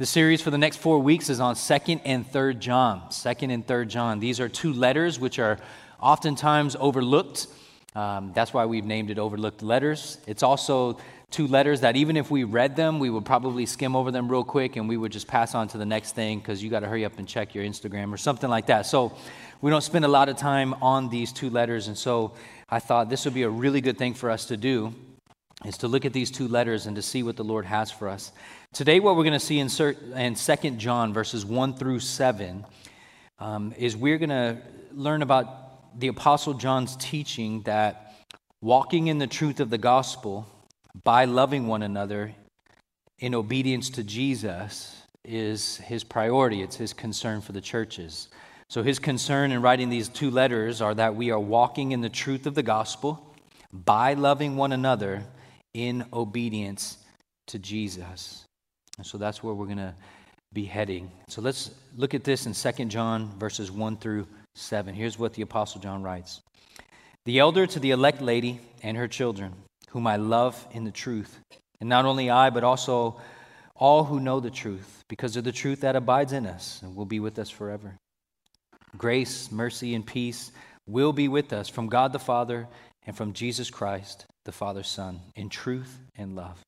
The series for the next four weeks is on 2nd and 3rd John. 2nd and 3rd John. These are two letters which are oftentimes overlooked. Um, that's why we've named it Overlooked Letters. It's also two letters that even if we read them, we would probably skim over them real quick and we would just pass on to the next thing because you got to hurry up and check your Instagram or something like that. So we don't spend a lot of time on these two letters. And so I thought this would be a really good thing for us to do is to look at these two letters and to see what the Lord has for us. Today, what we're going to see in, in 2 John, verses 1 through 7, um, is we're going to learn about the Apostle John's teaching that walking in the truth of the gospel by loving one another in obedience to Jesus is his priority, it's his concern for the churches. So, his concern in writing these two letters are that we are walking in the truth of the gospel by loving one another in obedience to Jesus. And so that's where we're going to be heading. So let's look at this in 2 John verses 1 through 7. Here's what the Apostle John writes The elder to the elect lady and her children, whom I love in the truth, and not only I, but also all who know the truth, because of the truth that abides in us and will be with us forever. Grace, mercy, and peace will be with us from God the Father and from Jesus Christ, the Father's Son, in truth and love.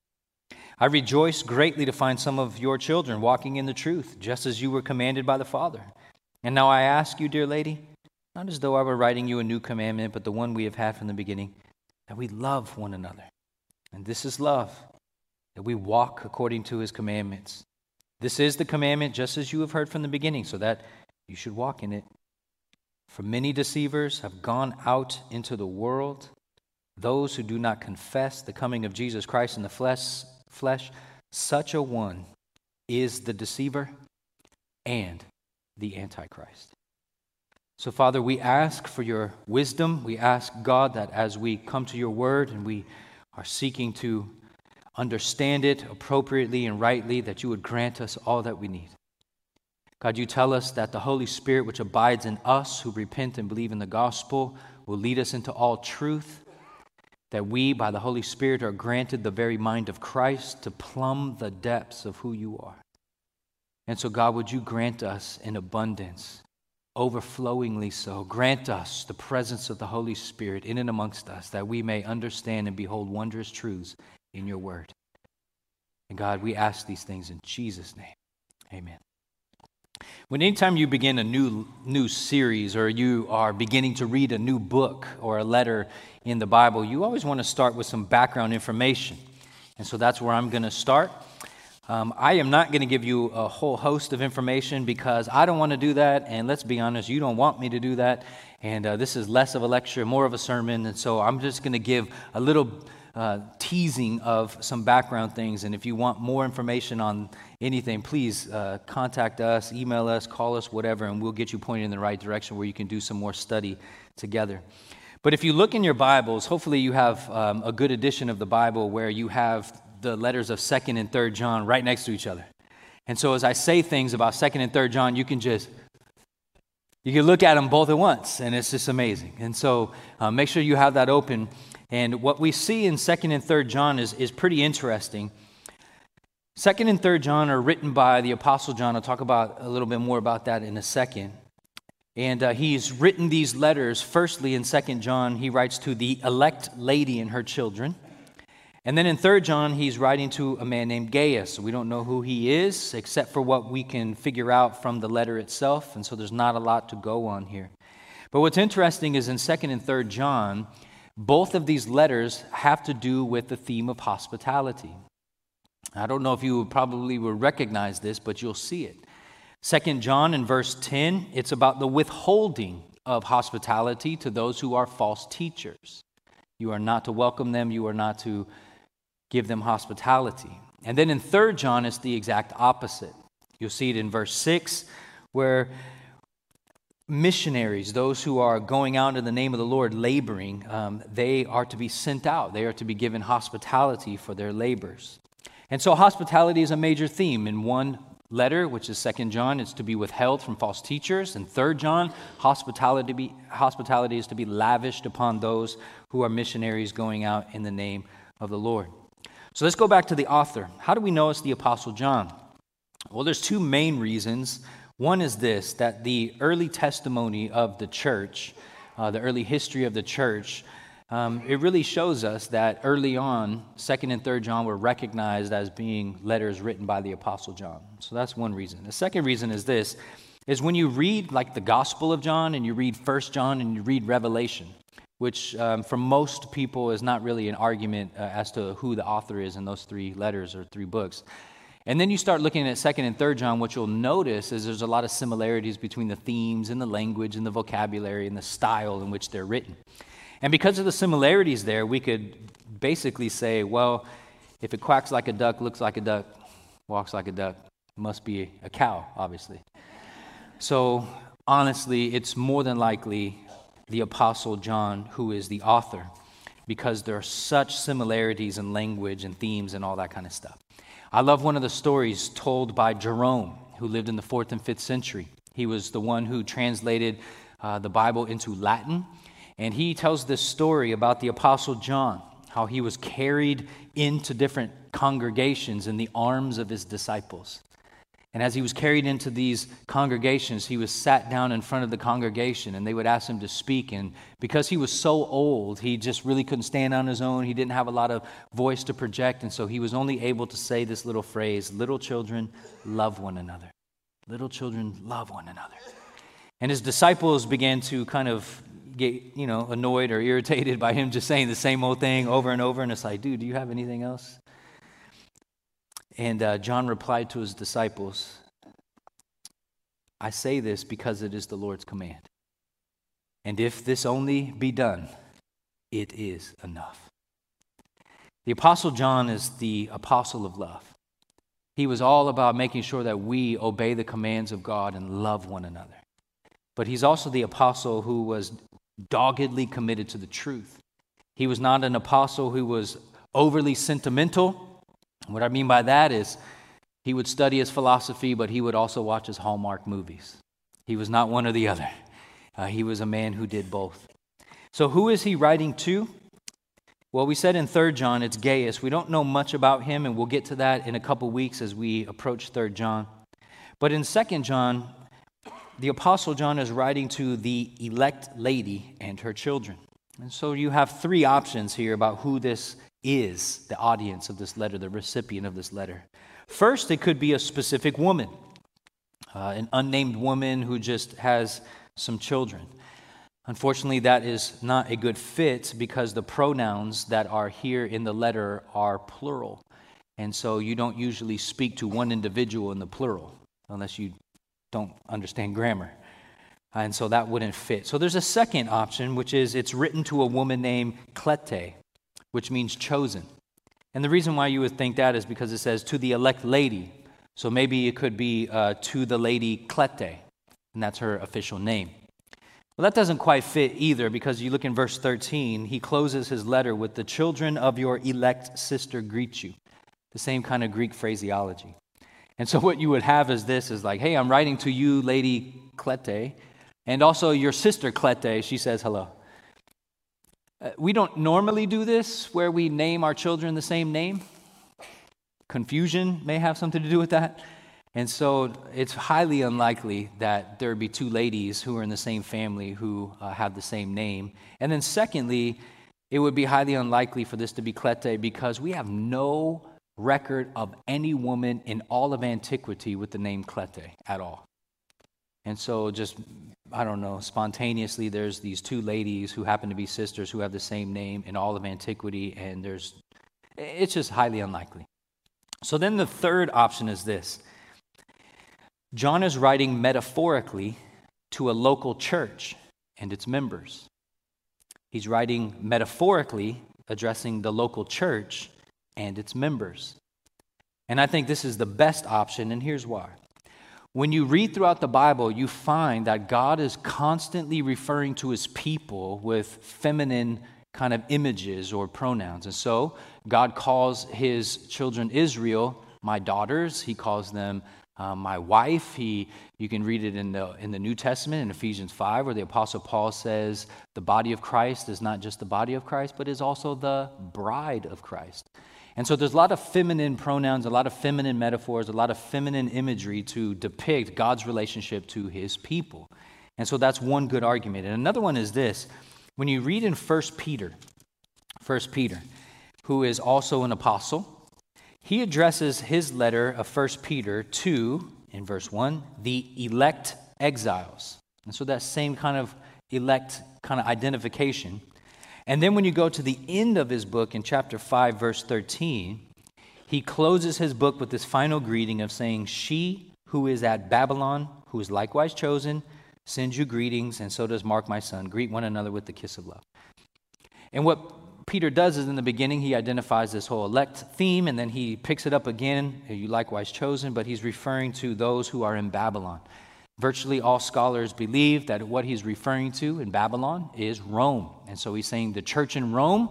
I rejoice greatly to find some of your children walking in the truth, just as you were commanded by the Father. And now I ask you, dear lady, not as though I were writing you a new commandment, but the one we have had from the beginning, that we love one another. And this is love, that we walk according to his commandments. This is the commandment, just as you have heard from the beginning, so that you should walk in it. For many deceivers have gone out into the world, those who do not confess the coming of Jesus Christ in the flesh flesh, such a one is the deceiver and the Antichrist. So, Father, we ask for your wisdom. We ask, God, that as we come to your word and we are seeking to understand it appropriately and rightly, that you would grant us all that we need. God, you tell us that the Holy Spirit, which abides in us who repent and believe in the gospel, will lead us into all truth that we, by the Holy Spirit, are granted the very mind of Christ to plumb the depths of who you are. And so, God, would you grant us in abundance, overflowingly so? Grant us the presence of the Holy Spirit in and amongst us, that we may understand and behold wondrous truths in your word. And God, we ask these things in Jesus' name. Amen. When anytime you begin a new, new series or you are beginning to read a new book or a letter in the Bible, you always want to start with some background information. And so that's where I'm going to start. Um, I am not going to give you a whole host of information because I don't want to do that. And let's be honest, you don't want me to do that. And uh, this is less of a lecture, more of a sermon. And so I'm just going to give a little uh, teasing of some background things. And if you want more information on anything, please uh, contact us, email us, call us, whatever, and we'll get you pointed in the right direction where you can do some more study together. But if you look in your Bibles, hopefully you have um, a good edition of the Bible where you have the letters of 2nd and 3rd John right next to each other. And so as I say things about 2nd and 3rd John, you can just you can look at them both at once, and it's just amazing. And so uh, make sure you have that open. And what we see in 2nd and 3rd John is, is pretty interesting. 2nd and 3rd John are written by the Apostle John. I'll talk about a little bit more about that in a second. And uh, he's written these letters. Firstly, in 2nd John, he writes to the elect lady and her children. And then in 3rd John, he's writing to a man named Gaius. We don't know who he is, except for what we can figure out from the letter itself. And so there's not a lot to go on here. But what's interesting is in 2nd and 3rd John, both of these letters have to do with the theme of hospitality. I don't know if you probably will recognize this, but you'll see it. Second John in verse 10, it's about the withholding of hospitality to those who are false teachers. You are not to welcome them, you are not to give them hospitality. And then in Third John, it's the exact opposite. You'll see it in verse 6, where missionaries, those who are going out in the name of the Lord, laboring, um, they are to be sent out. They are to be given hospitality for their labors. And so, hospitality is a major theme in one letter, which is Second John, it's to be withheld from false teachers. And Third John, hospitality, be, hospitality is to be lavished upon those who are missionaries going out in the name of the Lord. So let's go back to the author. How do we know it's the Apostle John? Well, there's two main reasons. One is this that the early testimony of the church, uh, the early history of the church, um, it really shows us that early on, 2nd and 3rd John were recognized as being letters written by the Apostle John. So that's one reason. The second reason is this is when you read like the Gospel of John and you read 1st John and you read Revelation, which um, for most people is not really an argument uh, as to who the author is in those three letters or three books. And then you start looking at 2nd and 3rd John, what you'll notice is there's a lot of similarities between the themes and the language and the vocabulary and the style in which they're written. And because of the similarities there, we could basically say, well, if it quacks like a duck, looks like a duck, walks like a duck, must be a cow, obviously. So, honestly, it's more than likely the Apostle John who is the author because there are such similarities in language and themes and all that kind of stuff. I love one of the stories told by Jerome, who lived in the fourth and fifth century. He was the one who translated uh, the Bible into Latin, and he tells this story about the Apostle John, how he was carried into different congregations in the arms of his disciples. And as he was carried into these congregations, he was sat down in front of the congregation and they would ask him to speak. And because he was so old, he just really couldn't stand on his own. He didn't have a lot of voice to project. And so he was only able to say this little phrase Little children, love one another. Little children, love one another. And his disciples began to kind of get, you know, annoyed or irritated by him just saying the same old thing over and over. And it's like, dude, do you have anything else? And uh, John replied to his disciples, I say this because it is the Lord's command. And if this only be done, it is enough. The Apostle John is the apostle of love. He was all about making sure that we obey the commands of God and love one another. But he's also the apostle who was doggedly committed to the truth. He was not an apostle who was overly sentimental what I mean by that is he would study his philosophy, but he would also watch his Hallmark movies. He was not one or the other. Uh, he was a man who did both. So, who is he writing to? Well, we said in 3 John it's Gaius. We don't know much about him, and we'll get to that in a couple weeks as we approach 3 John. But in 2 John, the Apostle John is writing to the elect lady and her children. And so you have three options here about who this is the audience of this letter, the recipient of this letter. First, it could be a specific woman, uh, an unnamed woman who just has some children. Unfortunately, that is not a good fit because the pronouns that are here in the letter are plural. And so you don't usually speak to one individual in the plural unless you don't understand grammar. And so that wouldn't fit. So there's a second option, which is it's written to a woman named Klete which means chosen. And the reason why you would think that is because it says to the elect lady. So maybe it could be uh, to the lady Klete, and that's her official name. Well, that doesn't quite fit either because you look in verse 13, he closes his letter with the children of your elect sister greet you. The same kind of Greek phraseology. And so what you would have is this is like, hey, I'm writing to you, Lady Klete, and also your sister Klete, she says hello. Uh, we don't normally do this where we name our children the same name. Confusion may have something to do with that. And so it's highly unlikely that there would be two ladies who are in the same family who uh, have the same name. And then, secondly, it would be highly unlikely for this to be Clete because we have no record of any woman in all of antiquity with the name Clete at all. And so, just I don't know, spontaneously, there's these two ladies who happen to be sisters who have the same name in all of antiquity, and there's, it's just highly unlikely. So then the third option is this John is writing metaphorically to a local church and its members. He's writing metaphorically addressing the local church and its members. And I think this is the best option, and here's why. When you read throughout the Bible, you find that God is constantly referring to his people with feminine kind of images or pronouns. And so God calls his children Israel my daughters. He calls them uh, my wife. He, you can read it in the, in the New Testament in Ephesians 5, where the Apostle Paul says the body of Christ is not just the body of Christ, but is also the bride of Christ. And so there's a lot of feminine pronouns, a lot of feminine metaphors, a lot of feminine imagery to depict God's relationship to his people. And so that's one good argument. And another one is this when you read in 1 Peter, 1 Peter, who is also an apostle, he addresses his letter of 1 Peter to, in verse 1, the elect exiles. And so that same kind of elect kind of identification. And then when you go to the end of his book in chapter 5, verse 13, he closes his book with this final greeting of saying, She who is at Babylon, who is likewise chosen, sends you greetings, and so does Mark, my son. Greet one another with the kiss of love. And what Peter does is in the beginning, he identifies this whole elect theme, and then he picks it up again, you likewise chosen, but he's referring to those who are in Babylon. Virtually all scholars believe that what he's referring to in Babylon is Rome. And so he's saying the church in Rome,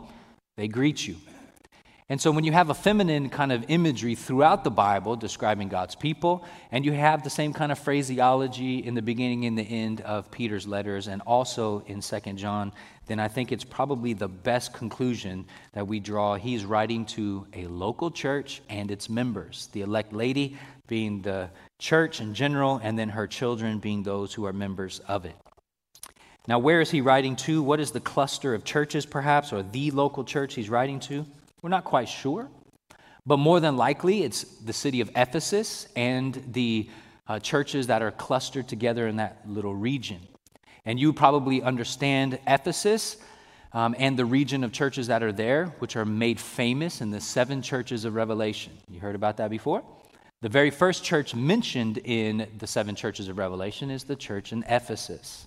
they greet you. And so when you have a feminine kind of imagery throughout the Bible describing God's people, and you have the same kind of phraseology in the beginning and the end of Peter's letters and also in Second John, then I think it's probably the best conclusion that we draw. He's writing to a local church and its members, the elect lady being the church in general, and then her children being those who are members of it. Now, where is he writing to? What is the cluster of churches, perhaps, or the local church he's writing to? We're not quite sure. But more than likely, it's the city of Ephesus and the uh, churches that are clustered together in that little region. And you probably understand Ephesus um, and the region of churches that are there, which are made famous in the seven churches of Revelation. You heard about that before? The very first church mentioned in the seven churches of Revelation is the church in Ephesus.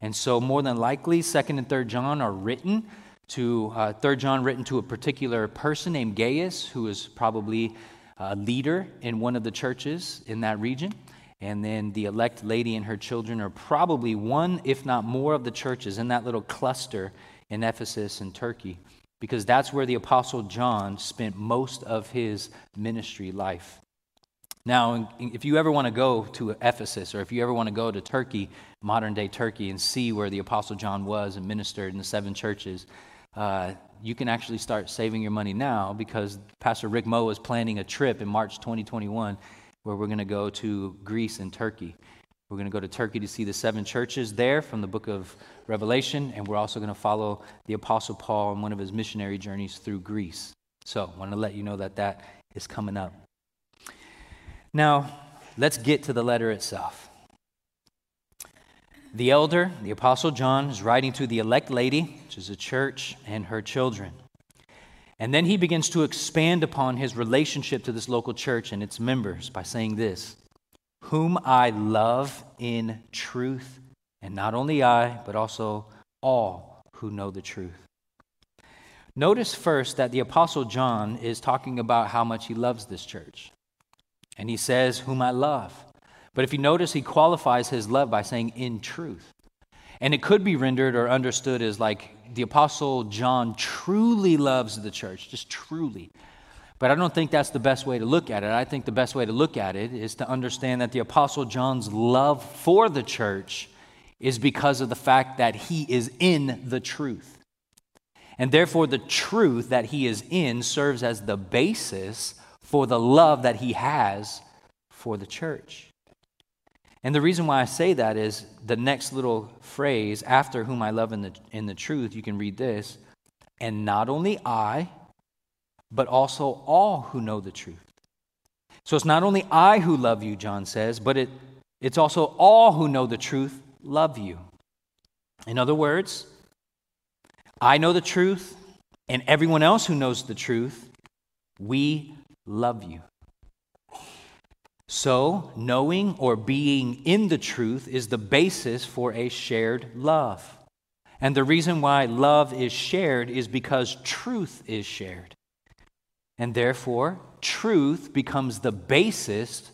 And so, more than likely, 2nd and 3rd John are written to, uh, 3rd John written to a particular person named Gaius, who is probably a leader in one of the churches in that region. And then the elect lady and her children are probably one, if not more, of the churches in that little cluster in Ephesus and Turkey, because that's where the Apostle John spent most of his ministry life. Now, if you ever want to go to Ephesus or if you ever want to go to Turkey, modern day Turkey, and see where the Apostle John was and ministered in the seven churches, uh, you can actually start saving your money now because Pastor Rick Moe is planning a trip in March 2021 where we're going to go to Greece and Turkey. We're going to go to Turkey to see the seven churches there from the book of Revelation, and we're also going to follow the Apostle Paul on one of his missionary journeys through Greece. So, I want to let you know that that is coming up. Now, let's get to the letter itself. The elder, the Apostle John, is writing to the elect lady, which is a church, and her children. And then he begins to expand upon his relationship to this local church and its members by saying this Whom I love in truth, and not only I, but also all who know the truth. Notice first that the Apostle John is talking about how much he loves this church. And he says, Whom I love. But if you notice, he qualifies his love by saying, In truth. And it could be rendered or understood as like the Apostle John truly loves the church, just truly. But I don't think that's the best way to look at it. I think the best way to look at it is to understand that the Apostle John's love for the church is because of the fact that he is in the truth. And therefore, the truth that he is in serves as the basis for the love that he has for the church. And the reason why I say that is the next little phrase, after whom I love in the, in the truth, you can read this, and not only I, but also all who know the truth. So it's not only I who love you, John says, but it, it's also all who know the truth love you. In other words, I know the truth, and everyone else who knows the truth, we love you. So, knowing or being in the truth is the basis for a shared love. And the reason why love is shared is because truth is shared. And therefore, truth becomes the basis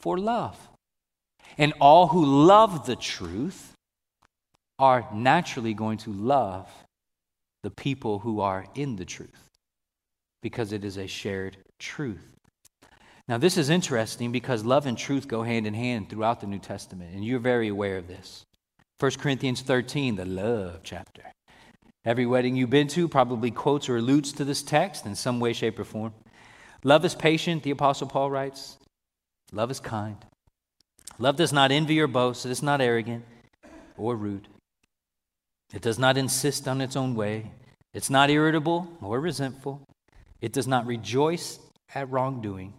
for love. And all who love the truth are naturally going to love the people who are in the truth because it is a shared truth. Now, this is interesting because love and truth go hand in hand throughout the New Testament, and you're very aware of this. 1 Corinthians 13, the love chapter. Every wedding you've been to probably quotes or alludes to this text in some way, shape, or form. Love is patient, the Apostle Paul writes. Love is kind. Love does not envy or boast. It is not arrogant or rude. It does not insist on its own way. It's not irritable or resentful. It does not rejoice at wrongdoing.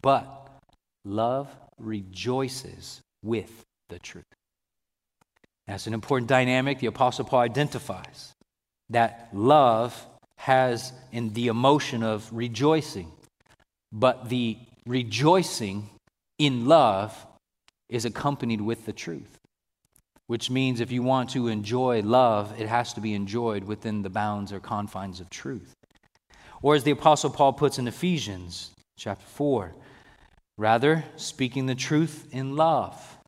But love rejoices with the truth. That's an important dynamic the Apostle Paul identifies that love has in the emotion of rejoicing, but the rejoicing in love is accompanied with the truth, which means if you want to enjoy love, it has to be enjoyed within the bounds or confines of truth. Or as the Apostle Paul puts in Ephesians chapter 4, rather, speaking the truth in love,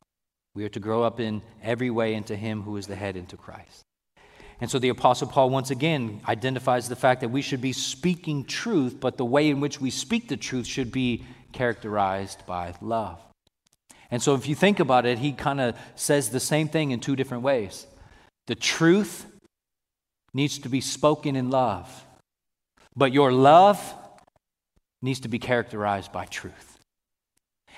we are to grow up in every way into Him who is the head, into Christ. And so the Apostle Paul once again identifies the fact that we should be speaking truth, but the way in which we speak the truth should be characterized by love. And so if you think about it, he kind of says the same thing in two different ways. The truth needs to be spoken in love, but your love needs to be characterized by truth.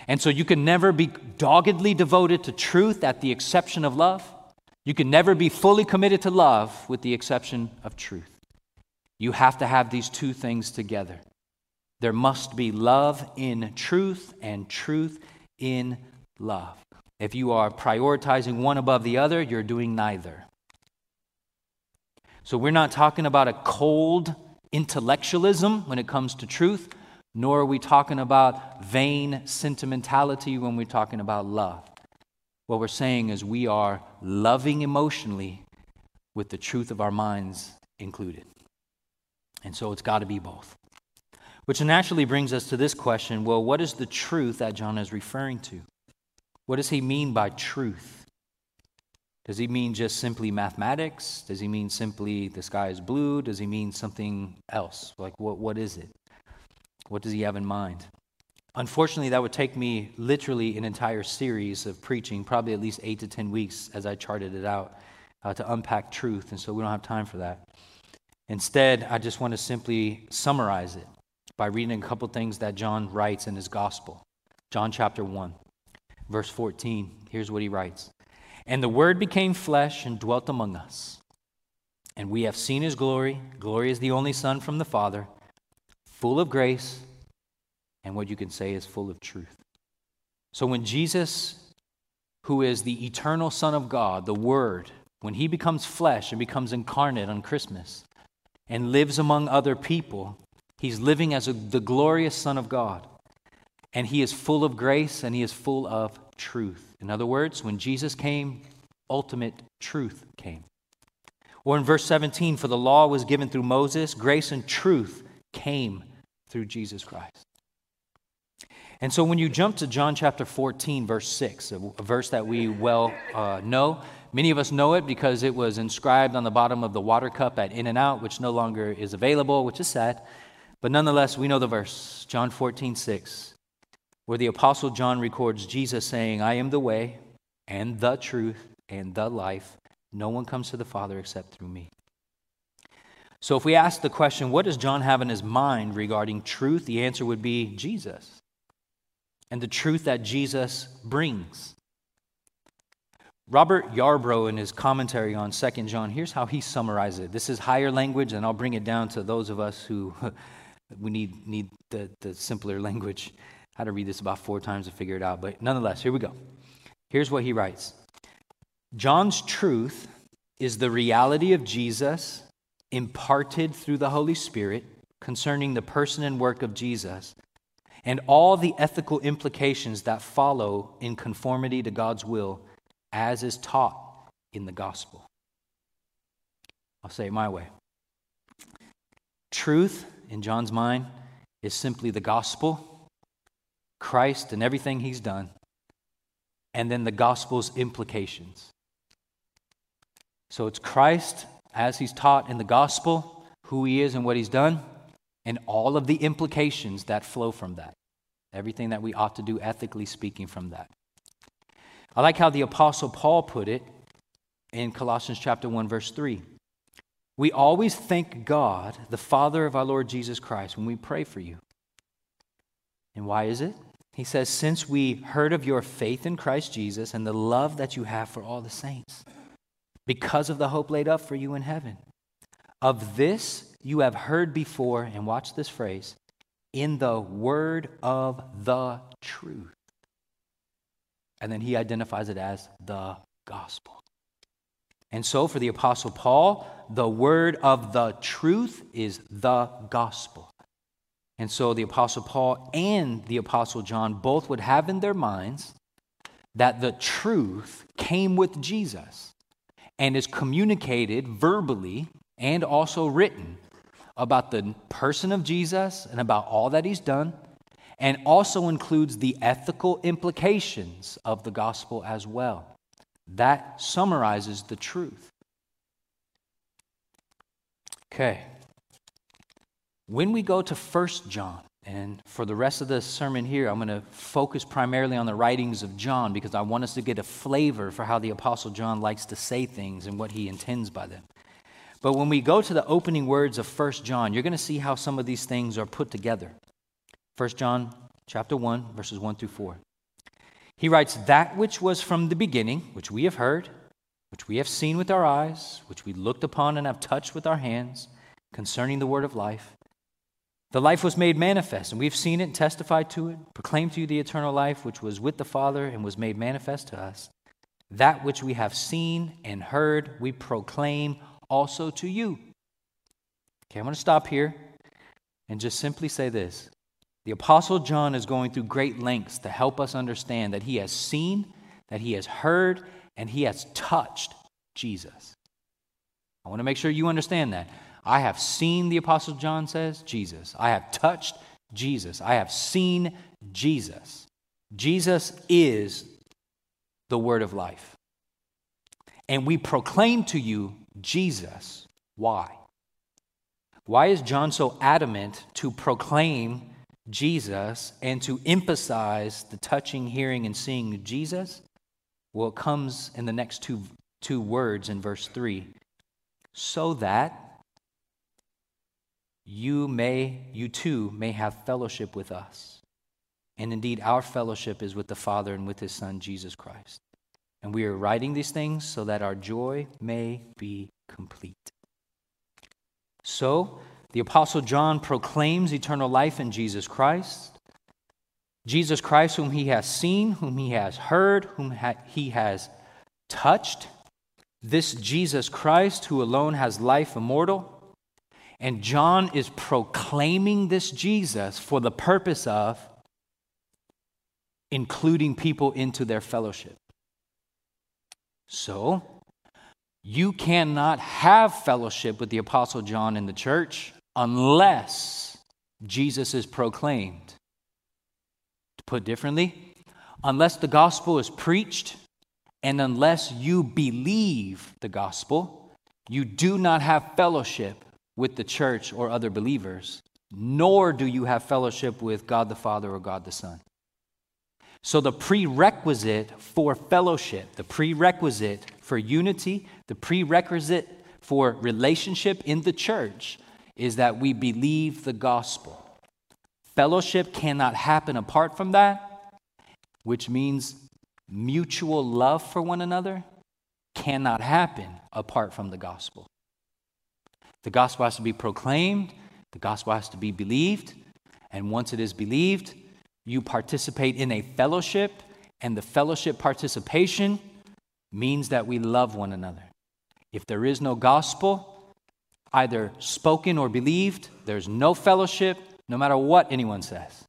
And so you can never be doggedly devoted to truth at the exception of love. You can never be fully committed to love with the exception of truth. You have to have these two things together. There must be love in truth and truth in love. If you are prioritizing one above the other, you're doing neither. So we're not talking about a cold intellectualism when it comes to truth, nor are we talking about vain sentimentality when we're talking about love. What we're saying is we are loving emotionally with the truth of our minds included. And so it's got to be both. Which naturally brings us to this question well, what is the truth that John is referring to? What does he mean by truth? Does he mean just simply mathematics? Does he mean simply the sky is blue? Does he mean something else? Like, what, what is it? What does he have in mind? Unfortunately, that would take me literally an entire series of preaching, probably at least eight to 10 weeks as I charted it out uh, to unpack truth, and so we don't have time for that. Instead, I just want to simply summarize it by reading a couple things that John writes in his gospel. John chapter 1, verse 14. Here's what he writes And the Word became flesh and dwelt among us. And we have seen his glory. Glory is the only Son from the Father, full of grace and what you can say is full of truth. So when Jesus, who is the eternal Son of God, the Word, when he becomes flesh and becomes incarnate on Christmas and lives among other people, he's living as a, the glorious Son of God. And he is full of grace and he is full of truth. In other words, when Jesus came, ultimate truth came. Or in verse 17, for the law was given through Moses, grace and truth came through Jesus Christ. And so when you jump to John chapter 14, verse 6, a, verse that we well uh, know, many of us know it because it was inscribed on the bottom of the water cup at In-N-Out, which no longer is available, which is sad. But nonetheless, we know the verse, John 14, 6, where the Apostle John records Jesus saying, I am the way and the truth and the life. No one comes to the Father except through me. So if we ask the question, what does John have in his mind regarding truth? The answer would be Jesus and the truth that Jesus brings. Robert Yarbrough, in his commentary on 2 John, here's how he summarizes it. This is higher language, and I'll bring it down to those of us who we need, need the, the simpler language. I had to read this about four times to figure it out, but nonetheless, here we go. Here's what he writes John's truth is the reality of Jesus imparted through the Holy Spirit concerning the person and work of Jesus and all the ethical implications that follow in conformity to God's will as is taught in the gospel. I'll say it my way. Truth, in John's mind, is simply the gospel, Christ and everything he's done, and then the gospel's implications. So it's Christ as he's taught in the gospel, who he is and what he's done, and all of the implications that flow from that. Everything that we ought to do, ethically speaking, from that. I like how the Apostle Paul put it in Colossians chapter 1, verse 3. We always thank God, the Father of our Lord Jesus Christ, when we pray for you, And why is it? He says, Since we heard of your faith in Christ Jesus and the love that you have for all the saints, because of the hope laid up for you in heaven. Of this you have heard before, and watch this phrase, in the word of the truth. And then he identifies it as the gospel. And so for the Apostle Paul, the word of the truth is the gospel. And so the Apostle Paul and the Apostle John both would have in their minds that the truth came with Jesus and is communicated verbally and also written about the person of Jesus and about all that he's done, and also includes the ethical implications of the gospel as well. That summarizes the truth. Okay. When we go to 1 John, and for the rest of the sermon here, I'm going to focus primarily on the writings of John because I want us to get a flavor for how the Apostle John likes to say things and what he intends by them. But when we go to the opening words of 1 John, you're going to see how some of these things are put together. 1 John chapter 1 verses 1 through 4. He writes that which was from the beginning, which we have heard, which we have seen with our eyes, which we looked upon and have touched with our hands, concerning the word of life. The life was made manifest, and we've seen it and testified to it, proclaimed to you the eternal life which was with the Father and was made manifest to us. That which we have seen and heard, we proclaim also to you. Okay, I'm going to stop here and just simply say this. The Apostle John is going through great lengths to help us understand that he has seen, that he has heard, and he has touched Jesus. I want to make sure you understand that. I have seen, the Apostle John says, Jesus. I have touched Jesus. I have seen Jesus. Jesus is the word of life. And we proclaim to you Jesus. Why? Why is John so adamant to proclaim Jesus and to emphasize the touching, hearing, and seeing of Jesus? Well, it comes in the next two, two words in verse 3 so that you may, you too, may have fellowship with us. And indeed, our fellowship is with the Father and with his Son, Jesus Christ. And we are writing these things so that our joy may be complete. So, the Apostle John proclaims eternal life in Jesus Christ. Jesus Christ, whom he has seen, whom he has heard, whom ha- he has touched. This Jesus Christ, who alone has life immortal and John is proclaiming this Jesus for the purpose of including people into their fellowship. So, you cannot have fellowship with the Apostle John in the church unless Jesus is proclaimed. To put differently, unless the gospel is preached and unless you believe the gospel, you do not have fellowship with the church or other believers, nor do you have fellowship with God the Father or God the Son. So, the prerequisite for fellowship, the prerequisite for unity, the prerequisite for relationship in the church is that we believe the gospel. Fellowship cannot happen apart from that, which means mutual love for one another cannot happen apart from the gospel. The gospel has to be proclaimed, the gospel has to be believed, and once it is believed, you participate in a fellowship, and the fellowship participation means that we love one another. If there is no gospel, either spoken or believed, there's no fellowship, no matter what anyone says.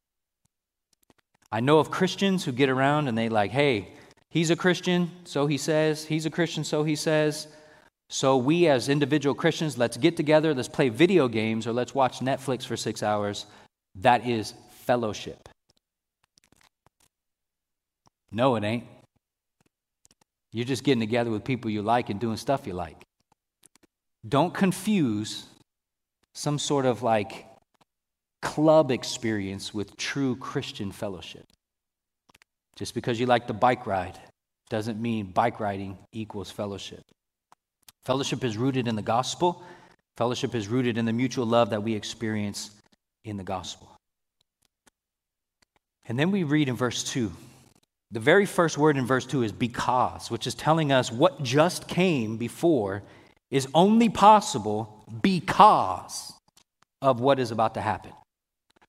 I know of Christians who get around and they like, hey, he's a Christian, so he says, he's a Christian, so he says. So, we as individual Christians, let's get together, let's play video games, or let's watch Netflix for six hours. That is fellowship. No, it ain't. You're just getting together with people you like and doing stuff you like. Don't confuse some sort of like club experience with true Christian fellowship. Just because you like the bike ride doesn't mean bike riding equals fellowship. Fellowship is rooted in the gospel. Fellowship is rooted in the mutual love that we experience in the gospel. And then we read in verse 2. The very first word in verse 2 is because, which is telling us what just came before is only possible because of what is about to happen.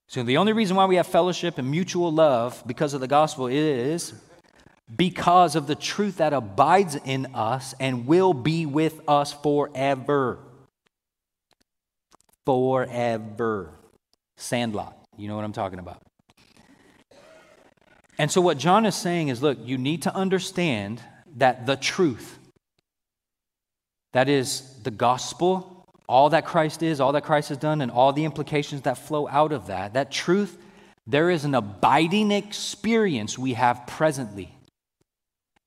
So, the only reason why we have fellowship and mutual love because of the gospel is because of the truth that abides in us and will be with us forever. Forever. Sandlot. You know what I'm talking about. And so, what John is saying is look, you need to understand that the truth, that is the gospel, all that Christ is, all that Christ has done, and all the implications that flow out of that, that truth, there is an abiding experience we have presently.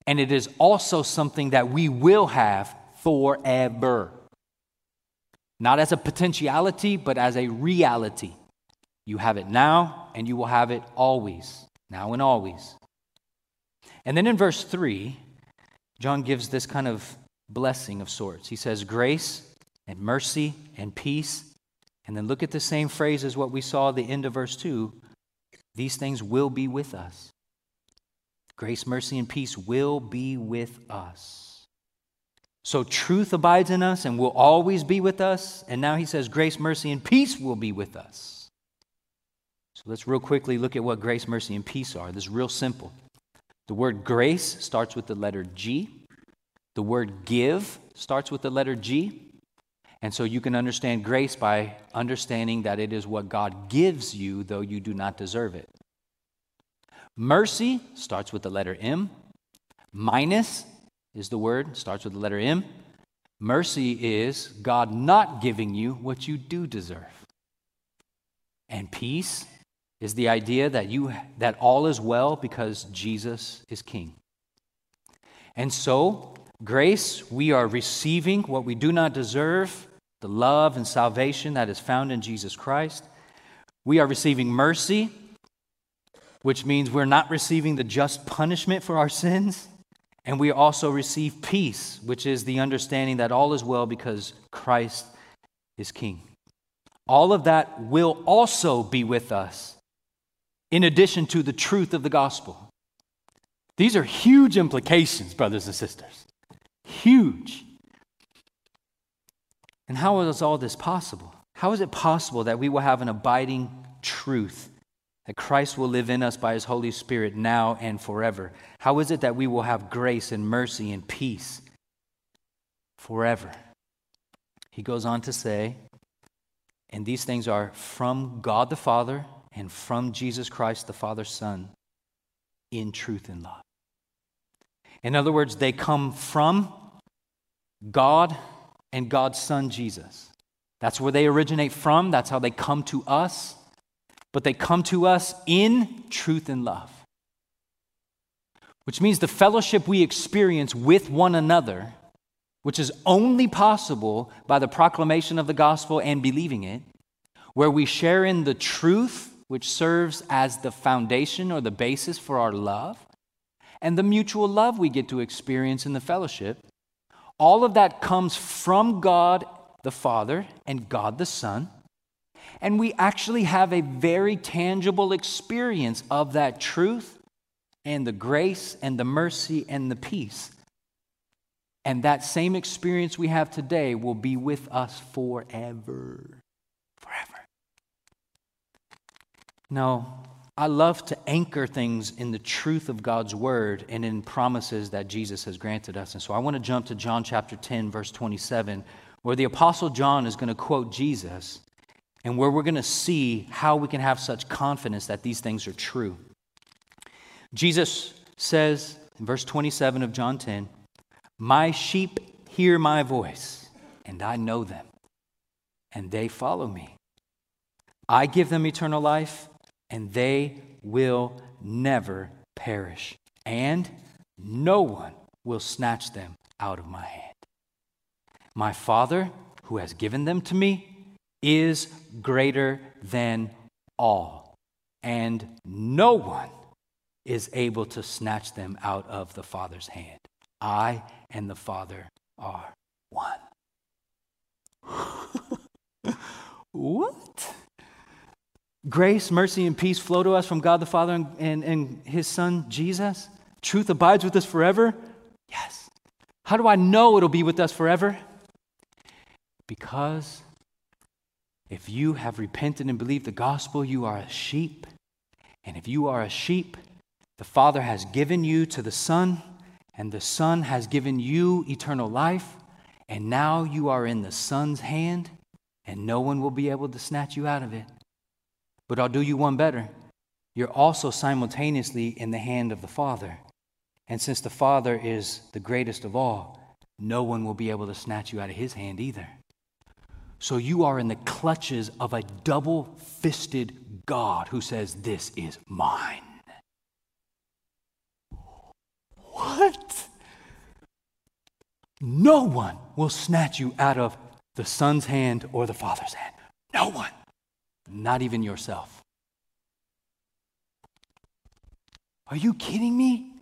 And it is also something that we will have forever. Not as a potentiality, but as a reality. You have it now, and you will have it always, now and always. And then in verse 3, John gives this kind of blessing of sorts. He says, Grace and mercy and peace. And then look at the same phrase as what we saw at the end of verse 2 these things will be with us. Grace, mercy, and peace will be with us. So truth abides in us and will always be with us. And now he says, Grace, mercy, and peace will be with us. So let's real quickly look at what grace, mercy, and peace are. This is real simple. The word grace starts with the letter G. The word give starts with the letter G. And so you can understand grace by understanding that it is what God gives you, though you do not deserve it. Mercy starts with the letter M. Minus is the word, starts with the letter M. Mercy is God not giving you what you do deserve. And peace is the idea that you that all is well because Jesus is king. And so, grace, we are receiving what we do not deserve the love and salvation that is found in Jesus Christ. We are receiving mercy, which means we're not receiving the just punishment for our sins. And we also receive peace, which is the understanding that all is well because Christ is King. All of that will also be with us, in addition to the truth of the gospel. These are huge implications, brothers and sisters. Huge. And how is all this possible? How is it possible that we will have an abiding truth, that Christ will live in us by his Holy Spirit now and forever? How is it that we will have grace and mercy and peace forever? He goes on to say, and these things are from God the Father and from Jesus Christ the Father's Son in truth and love. In other words, they come from God and God's Son, Jesus. That's where they originate from. That's how they come to us. But they come to us in truth and love. Which means the fellowship we experience with one another, which is only possible by the proclamation of the gospel and believing it, where we share in the truth, which serves as the foundation or the basis for our love, and the mutual love we get to experience in the fellowship all of that comes from God the Father and God the Son. And we actually have a very tangible experience of that truth and the grace and the mercy and the peace. And that same experience we have today will be with us forever. Forever. Now, I love to anchor things in the truth of God's word and in promises that Jesus has granted us. And so I want to jump to John chapter 10, verse 27, where the Apostle John is going to quote Jesus and where we're going to see how we can have such confidence that these things are true. Jesus says in verse 27 of John 10, My sheep hear my voice, and I know them, and they follow me. I give them eternal life and they will never perish, and no one will snatch them out of my hand. My Father, who has given them to me, is greater than all, and no one is able to snatch them out of the Father's hand. I and the Father are one. what? grace, mercy, and peace flow to us from God the Father and, and, and His Son, Jesus? Truth abides with us forever? Yes. How do I know it'll be with us forever? Because if you have repented and believed the gospel, you are a sheep. And if you are a sheep, the Father has given you to the Son, and the Son has given you eternal life. And now you are in the Son's hand, and no one will be able to snatch you out of it. But I'll do you one better. You're also simultaneously in the hand of the Father. And since the Father is the greatest of all, no one will be able to snatch you out of his hand either. So you are in the clutches of a double fisted God who says, This is mine. What? No one will snatch you out of the Son's hand or the Father's hand. No one. Not even yourself. Are you kidding me?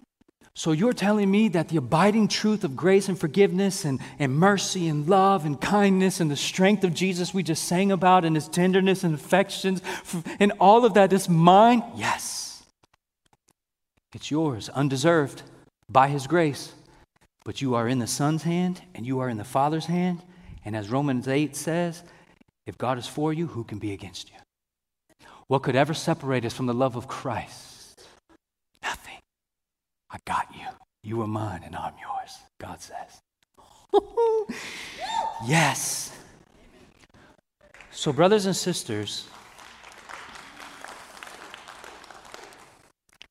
So you're telling me that the abiding truth of grace and forgiveness and, and mercy and love and kindness and the strength of Jesus we just sang about and his tenderness and affections and all of that is mine? Yes. It's yours, undeserved, by his grace. But you are in the Son's hand and you are in the Father's hand. And as Romans 8 says, if God is for you, who can be against you? What could ever separate us from the love of Christ? I got you. You are mine and I'm yours, God says. yes. So, brothers and sisters,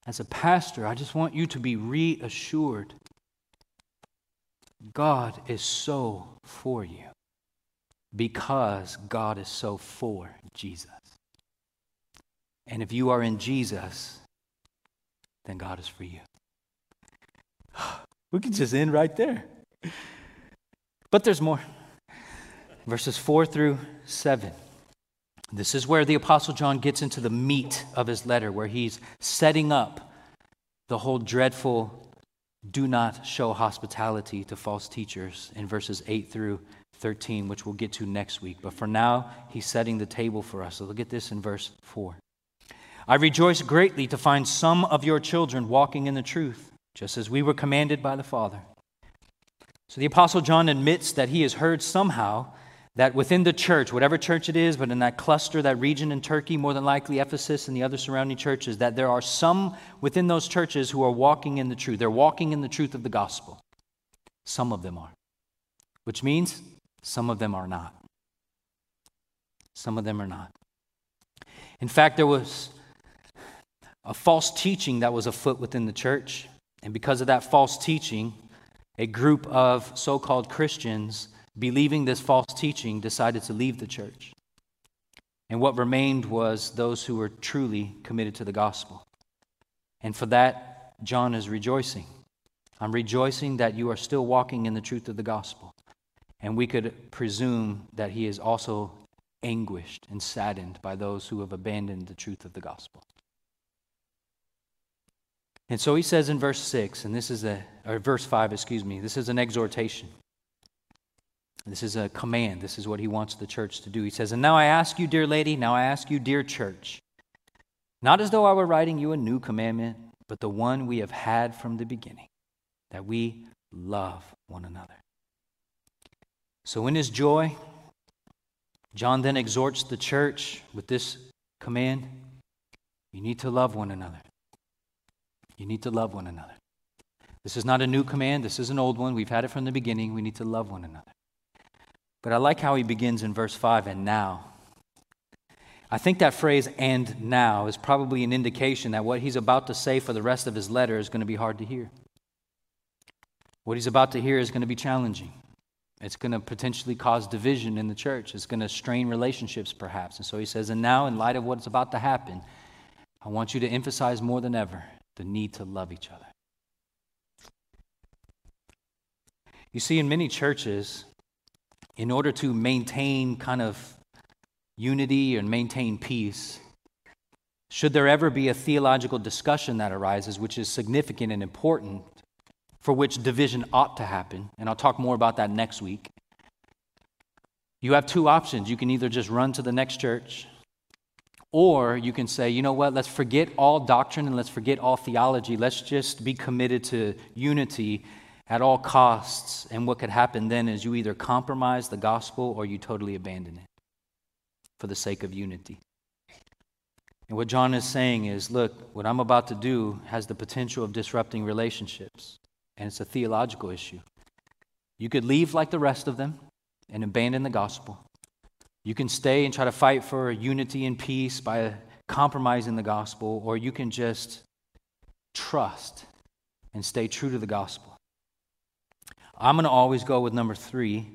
as a pastor, I just want you to be reassured God is so for you because God is so for Jesus. And if you are in Jesus, then God is for you. We could just end right there. But there's more. Verses 4 through 7. This is where the Apostle John gets into the meat of his letter, where he's setting up the whole dreadful do not show hospitality to false teachers in verses 8 through 13, which we'll get to next week. But for now, he's setting the table for us. So look at this in verse 4. I rejoice greatly to find some of your children walking in the truth just as we were commanded by the Father. So the Apostle John admits that he has heard somehow that within the church, whatever church it is, but in that cluster, that region in Turkey, more than likely Ephesus and the other surrounding churches, that there are some within those churches who are walking in the truth. They're walking in the truth of the gospel. Some of them are, which means some of them are not. Some of them are not. In fact, there was a false teaching that was afoot within the church and because of that false teaching, a group of so called Christians, believing this false teaching, decided to leave the church. And what remained was those who were truly committed to the gospel. And for that, John is rejoicing. I'm rejoicing that you are still walking in the truth of the gospel. And we could presume that he is also anguished and saddened by those who have abandoned the truth of the gospel. And so he says in verse 6, and this is a, or verse 5, excuse me, this is an exhortation. This is a command. This is what he wants the church to do. He says, And now I ask you, dear lady, now I ask you, dear church, not as though I were writing you a new commandment, but the one we have had from the beginning, that we love one another. So in his joy, John then exhorts the church with this command you need to love one another. You need to love one another. This is not a new command, this is an old one. We've had it from the beginning. We need to love one another. But I like how he begins in verse 5 and now. I think that phrase, and now, is probably an indication that what he's about to say for the rest of his letter is going to be hard to hear. What he's about to hear is going to be challenging. It's going to potentially cause division in the church. It's going to strain relationships, perhaps. And so he says, And now, in light of what's about to happen, I want you to emphasize more than ever the need to love each other. You see, in many churches, in order to maintain kind of unity and maintain peace, should there ever be a theological discussion that arises, which is significant and important, for which division ought to happen, and I'll talk more about that next week, you have two options. You can either just run to the next church Or you can say, you know what, let's forget all doctrine and let's forget all theology. Let's just be committed to unity at all costs. And what could happen then is you either compromise the gospel or you totally abandon it for the sake of unity. And what John is saying is look, what I'm about to do has the potential of disrupting relationships, and it's a theological issue. You could leave like the rest of them and abandon the gospel. You can stay and try to fight for unity and peace by compromising the gospel, or you can just trust and stay true to the gospel. I'm going to always go with number three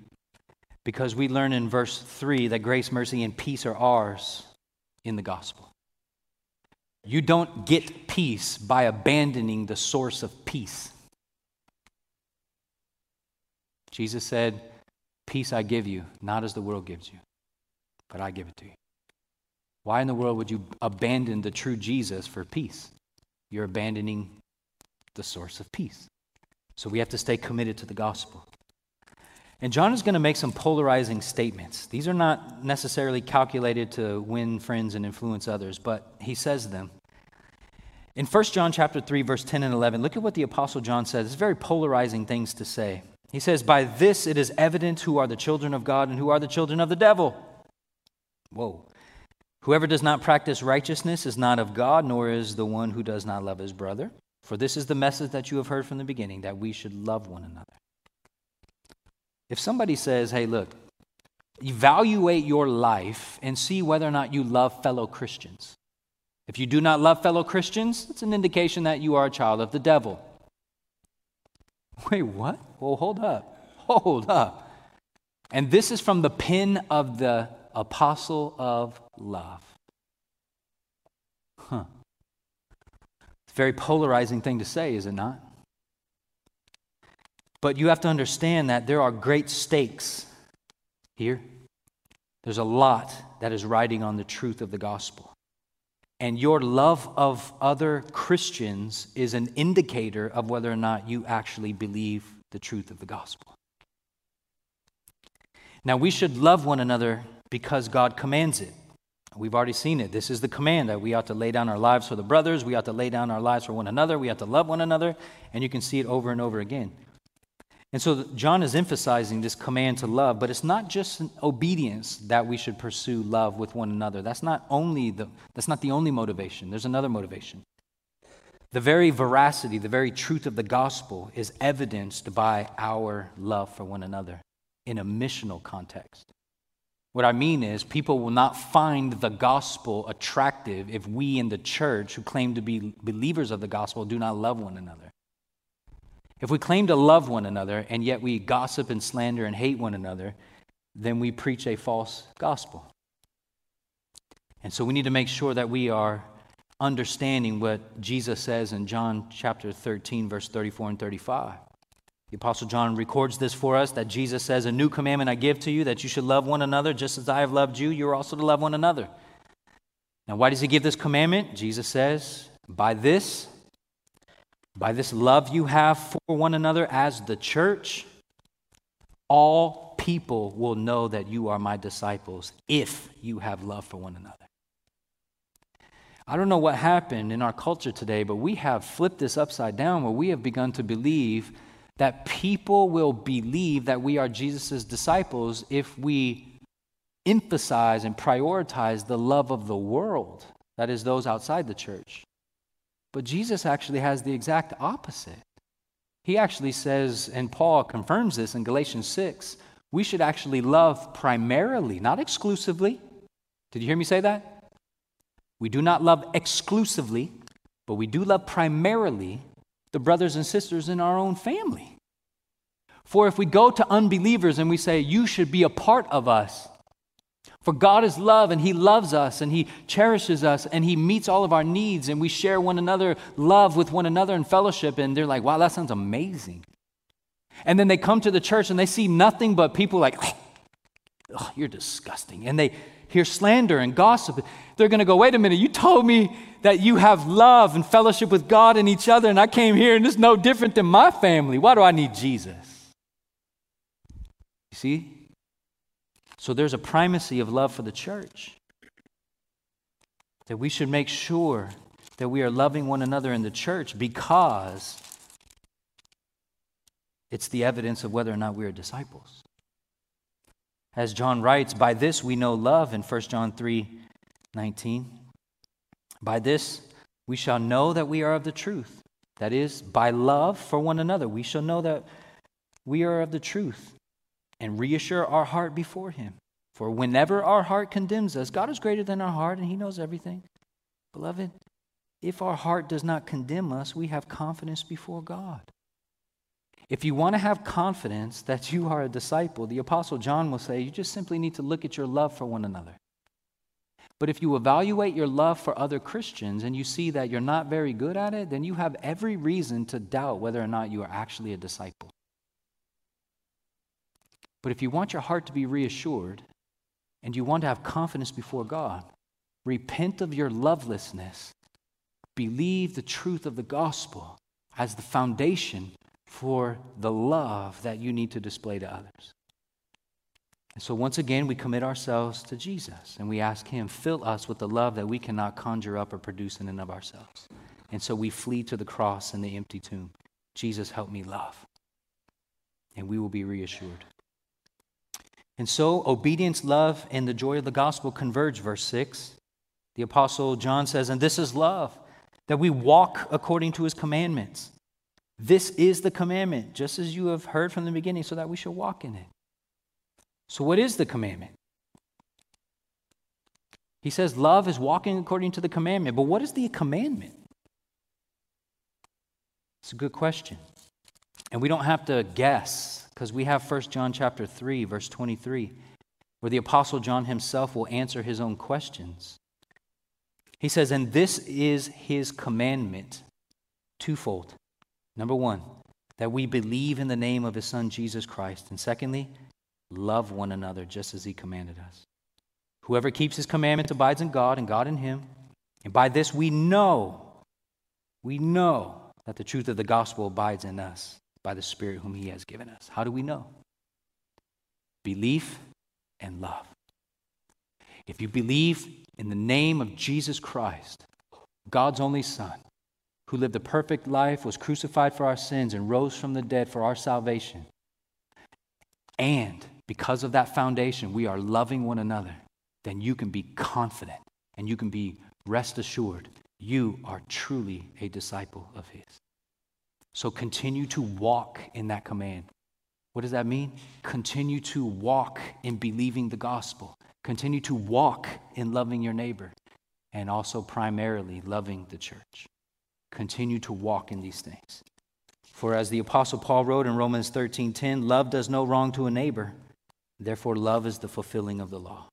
because we learn in verse three that grace, mercy, and peace are ours in the gospel. You don't get peace by abandoning the source of peace. Jesus said, Peace I give you, not as the world gives you but I give it to you. Why in the world would you abandon the true Jesus for peace? You're abandoning the source of peace. So we have to stay committed to the gospel. And John is going to make some polarizing statements. These are not necessarily calculated to win friends and influence others, but he says them. In 1 John chapter 3 verse 10 and 11, look at what the apostle John says. It's very polarizing things to say. He says, "By this it is evident who are the children of God and who are the children of the devil." Whoa. Whoever does not practice righteousness is not of God, nor is the one who does not love his brother. For this is the message that you have heard from the beginning, that we should love one another. If somebody says, hey, look, evaluate your life and see whether or not you love fellow Christians. If you do not love fellow Christians, it's an indication that you are a child of the devil. Wait, what? Well, hold up. Hold up. And this is from the pen of the apostle of love. Huh. It's a very polarizing thing to say, is it not? But you have to understand that there are great stakes here. There's a lot that is riding on the truth of the gospel. And your love of other Christians is an indicator of whether or not you actually believe the truth of the gospel. Now, we should love one another because God commands it. We've already seen it. This is the command that we ought to lay down our lives for the brothers. We ought to lay down our lives for one another. We ought to love one another. And you can see it over and over again. And so John is emphasizing this command to love, but it's not just obedience that we should pursue love with one another. That's not only the that's not the only motivation. There's another motivation. The very veracity, the very truth of the gospel is evidenced by our love for one another in a missional context. What I mean is, people will not find the gospel attractive if we in the church, who claim to be believers of the gospel, do not love one another. If we claim to love one another and yet we gossip and slander and hate one another, then we preach a false gospel. And so we need to make sure that we are understanding what Jesus says in John chapter 13, verse 34 and 35. The Apostle John records this for us that Jesus says, A new commandment I give to you, that you should love one another just as I have loved you, you're also to love one another. Now, why does he give this commandment? Jesus says, By this, by this love you have for one another as the church, all people will know that you are my disciples if you have love for one another. I don't know what happened in our culture today, but we have flipped this upside down where we have begun to believe that people will believe that we are Jesus' disciples if we emphasize and prioritize the love of the world, that is, those outside the church. But Jesus actually has the exact opposite. He actually says, and Paul confirms this in Galatians 6, we should actually love primarily, not exclusively. Did you hear me say that? We do not love exclusively, but we do love primarily the brothers and sisters in our own family. For if we go to unbelievers and we say, You should be a part of us, for God is love and He loves us and He cherishes us and He meets all of our needs and we share one another love with one another in fellowship. And they're like, wow, that sounds amazing. And then they come to the church and they see nothing but people like, oh, you're disgusting. And they hear slander and gossip. They're going to go, wait a minute, you told me that you have love and fellowship with God and each other, and I came here and it's no different than my family. Why do I need Jesus? You see? So there's a primacy of love for the church. that we should make sure that we are loving one another in the church because it's the evidence of whether or not we are disciples. As John writes, by this we know love in 1 John 3 19. By this we shall know that we are of the truth. That is, by love for one another, we shall know that we are of the truth and reassure our heart before Him. For whenever our heart condemns us, God is greater than our heart and He knows everything. Beloved, if our heart does not condemn us, we have confidence before God. If you want to have confidence that you are a disciple, the Apostle John will say, you just simply need to look at your love for one another. But if you evaluate your love for other Christians and you see that you're not very good at it, then you have every reason to doubt whether or not you are actually a disciple. But if you want your heart to be reassured and you want to have confidence before God, repent of your lovelessness, believe the truth of the gospel as the foundation for the love that you need to display to others. And so, once again, we commit ourselves to Jesus and we ask Him, fill us with the love that we cannot conjure up or produce in and of ourselves. And so we flee to the cross and the empty tomb. Jesus, help me love. And we will be reassured. And so, obedience, love, and the joy of the gospel converge, verse 6. The Apostle John says, And this is love, that we walk according to his commandments. This is the commandment, just as you have heard from the beginning, so that we shall walk in it. So, what is the commandment? He says love is walking according to the commandment. But what is the commandment? It's a good question. And we don't have to guess because we have 1 John chapter 3 verse 23 where the apostle John himself will answer his own questions. He says, "And this is his commandment, twofold. Number one, that we believe in the name of his son Jesus Christ. And secondly, love one another just as he commanded us. Whoever keeps his commandments abides in God and God in him. And by this we know, we know that the truth of the gospel abides in us by the Spirit whom he has given us. How do we know? Belief and love. If you believe in the name of Jesus Christ, God's only Son, who lived a perfect life, was crucified for our sins, and rose from the dead for our salvation. And because of that foundation, we are loving one another, then you can be confident and you can be rest assured you are truly a disciple of His. So continue to walk in that command. What does that mean? Continue to walk in believing the gospel. Continue to walk in loving your neighbor and also primarily loving the church. Continue to walk in these things. For as the apostle Paul wrote in Romans 13:10, love does no wrong to a neighbor. Therefore love is the fulfilling of the law.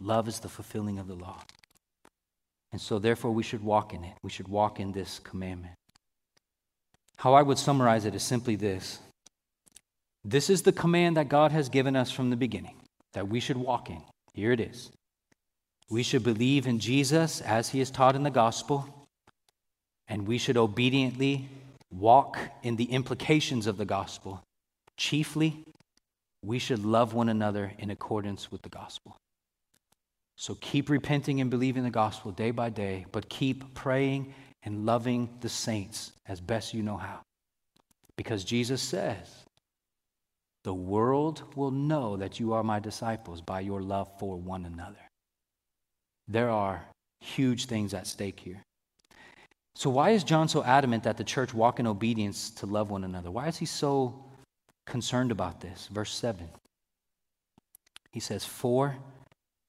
Love is the fulfilling of the law. And so therefore we should walk in it. We should walk in this commandment. How I would summarize it is simply this. This is the command that God has given us from the beginning that we should walk in. Here it is. We should believe in Jesus as he is taught in the gospel and we should obediently walk in the implications of the gospel. Chiefly, we should love one another in accordance with the gospel. So keep repenting and believing the gospel day by day, but keep praying and loving the saints as best you know how. Because Jesus says, the world will know that you are my disciples by your love for one another. There are huge things at stake here. So, why is John so adamant that the church walk in obedience to love one another? Why is he so concerned about this? Verse 7. He says, For,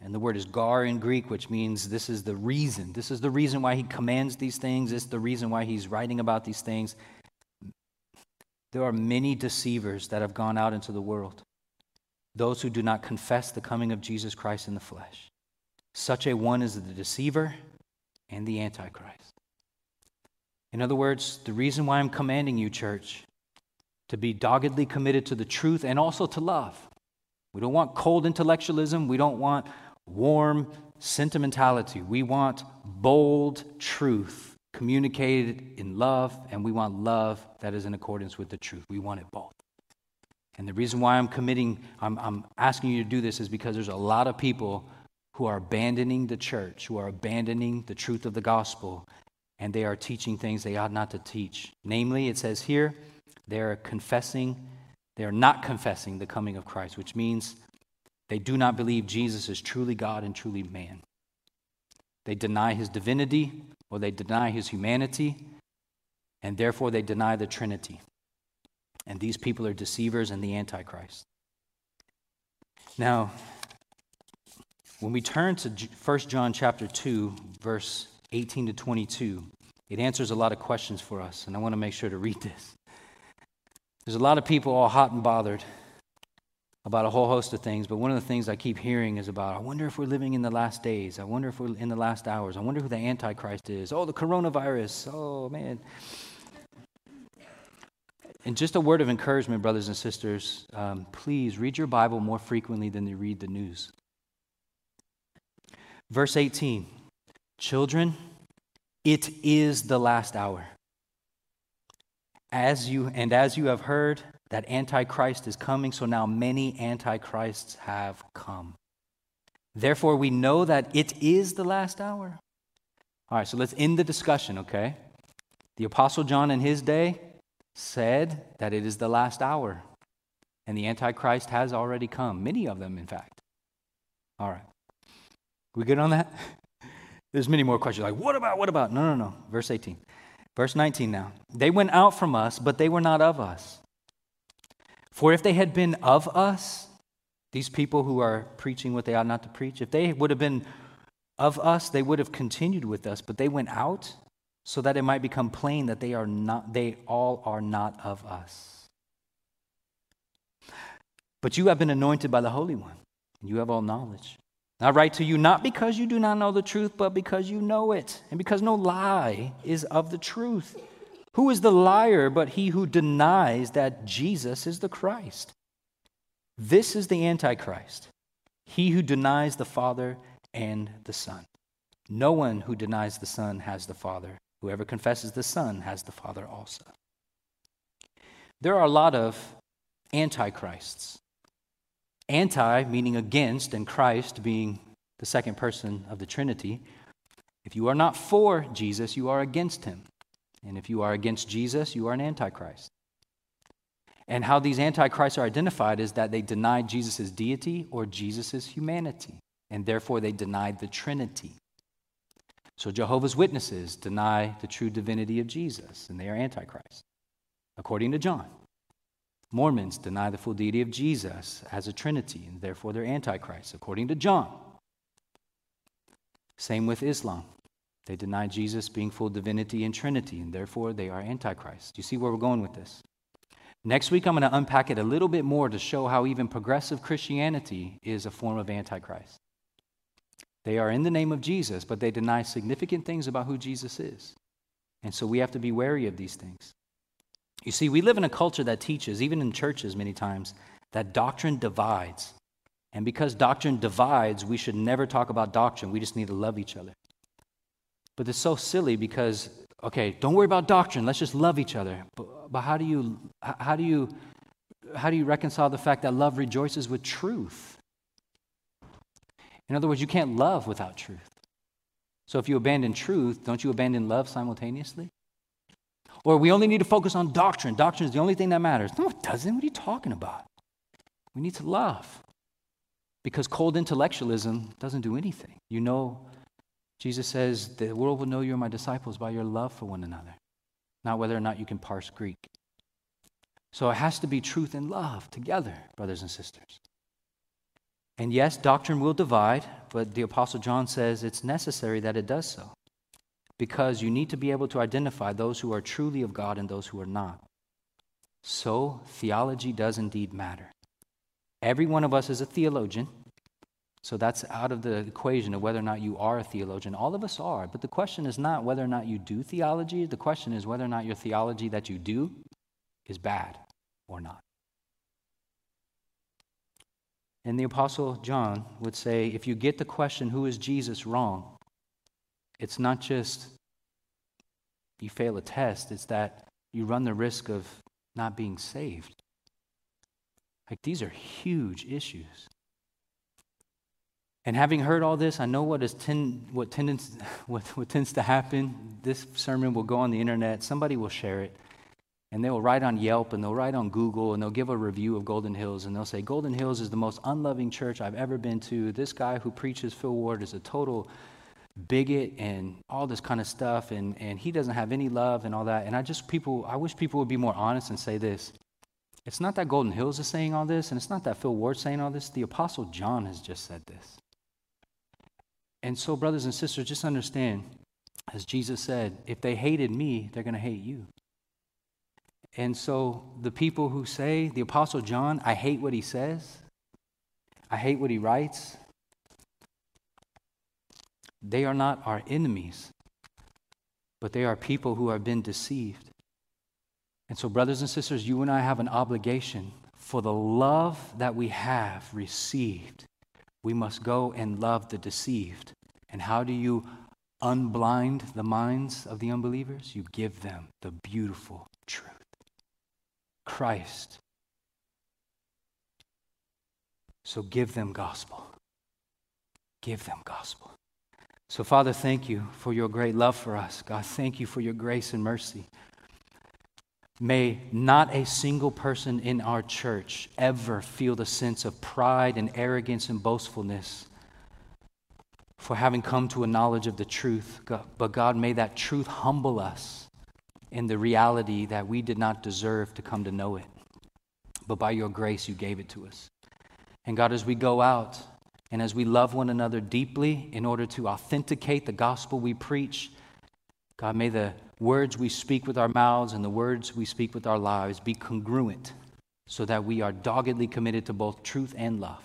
and the word is gar in Greek, which means this is the reason. This is the reason why he commands these things. Is the reason why he's writing about these things. There are many deceivers that have gone out into the world, those who do not confess the coming of Jesus Christ in the flesh. Such a one is the deceiver and the antichrist. In other words, the reason why I'm commanding you, church, to be doggedly committed to the truth and also to love. We don't want cold intellectualism. We don't want warm sentimentality. We want bold truth communicated in love, and we want love that is in accordance with the truth. We want it both. And the reason why I'm committing, I'm, I'm asking you to do this is because there's a lot of people who are abandoning the church, who are abandoning the truth of the gospel, and they are teaching things they ought not to teach. Namely, it says here, they are confessing, they are not confessing the coming of Christ, which means they do not believe Jesus is truly God and truly man. They deny his divinity or they deny his humanity, and therefore they deny the Trinity. And these people are deceivers and the Antichrist. Now, when we turn to 1 John chapter 2, verse 18 to 22, it answers a lot of questions for us, and I want to make sure to read this. There's a lot of people all hot and bothered about a whole host of things, but one of the things I keep hearing is about I wonder if we're living in the last days. I wonder if we're in the last hours. I wonder who the Antichrist is. Oh, the coronavirus. Oh, man. And just a word of encouragement, brothers and sisters um, please read your Bible more frequently than you read the news. Verse 18 Children, it is the last hour. As you and as you have heard that antichrist is coming, so now many antichrists have come. Therefore we know that it is the last hour. All right, so let's end the discussion, okay? The apostle John in his day said that it is the last hour. And the antichrist has already come, many of them in fact. All right. We good on that? There's many more questions like, what about, what about? No, no, no. Verse 18. Verse 19 now. They went out from us, but they were not of us. For if they had been of us, these people who are preaching what they ought not to preach, if they would have been of us, they would have continued with us, but they went out so that it might become plain that they are not they all are not of us. But you have been anointed by the Holy One, and you have all knowledge. I write to you not because you do not know the truth, but because you know it, and because no lie is of the truth. Who is the liar but he who denies that Jesus is the Christ? This is the Antichrist, he who denies the Father and the Son. No one who denies the Son has the Father. Whoever confesses the Son has the Father also. There are a lot of antichrists. Anti meaning against, and Christ being the second person of the Trinity. If you are not for Jesus, you are against him. And if you are against Jesus, you are an antichrist. And how these antichrists are identified is that they denied Jesus' deity or Jesus' humanity, and therefore they denied the Trinity. So Jehovah's Witnesses deny the true divinity of Jesus, and they are antichrist, according to John. Mormons deny the full deity of Jesus as a Trinity, and therefore they're antichrist, according to John. Same with Islam. They deny Jesus being full divinity and Trinity, and therefore they are antichrist. You see where we're going with this? Next week, I'm going to unpack it a little bit more to show how even progressive Christianity is a form of antichrist. They are in the name of Jesus, but they deny significant things about who Jesus is. And so we have to be wary of these things. You see, we live in a culture that teaches, even in churches many times, that doctrine divides. And because doctrine divides, we should never talk about doctrine. We just need to love each other. But it's so silly because, okay, don't worry about doctrine. Let's just love each other. But, but how, do you, how, do you, how do you reconcile the fact that love rejoices with truth? In other words, you can't love without truth. So if you abandon truth, don't you abandon love simultaneously? Or we only need to focus on doctrine. Doctrine is the only thing that matters. No, it doesn't. What are you talking about? We need to love. Because cold intellectualism doesn't do anything. You know, Jesus says, the world will know you're my disciples by your love for one another, not whether or not you can parse Greek. So it has to be truth and love together, brothers and sisters. And yes, doctrine will divide, but the Apostle John says it's necessary that it does so because you need to be able to identify those who are truly of God and those who are not. So, theology does indeed matter. Every one of us is a theologian. So that's out of the equation of whether or not you are a theologian. All of us are. But the question is not whether or not you do theology. The question is whether or not your theology that you do is bad or not. And the Apostle John would say if you get the question, who is Jesus, wrong, it's not just you fail a test, it's that you run the risk of not being saved. Like these are huge issues. And having heard all this, I know what, is ten, what, tends, what, what tends to happen. This sermon will go on the internet, somebody will share it, and they will write on Yelp and they'll write on Google and they'll give a review of Golden Hills and they'll say, Golden Hills is the most unloving church I've ever been to. This guy who preaches, Phil Ward, is a total bigot and all this kind of stuff, and, and he doesn't have any love and all that. And I just, people, I wish people would be more honest and say this. It's not that Golden Hills is saying all this, and it's not that Phil Ward's saying all this. The Apostle John has just said this. And so, brothers and sisters, just understand, as Jesus said, if they hated me, they're going to hate you. And so, the people who say, the Apostle John, I hate what he says, I hate what he writes, they are not our enemies, but they are people who have been deceived. And so, brothers and sisters, you and I have an obligation for the love that we have received. We must go and love the deceived. And how do you unblind the minds of the unbelievers? You give them the beautiful truth Christ. So give them gospel. Give them gospel. So, Father, thank you for your great love for us. God, thank you for your grace and mercy. May not a single person in our church ever feel the sense of pride and arrogance and boastfulness for having come to a knowledge of the truth. But God, may that truth humble us in the reality that we did not deserve to come to know it. But by your grace, you gave it to us. And God, as we go out and as we love one another deeply in order to authenticate the gospel we preach, God, may the words we speak with our mouths and the words we speak with our lives be congruent so that we are doggedly committed to both truth and love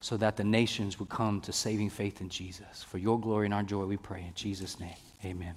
so that the nations would come to saving faith in Jesus. For your glory and our joy, we pray. In Jesus' name, amen.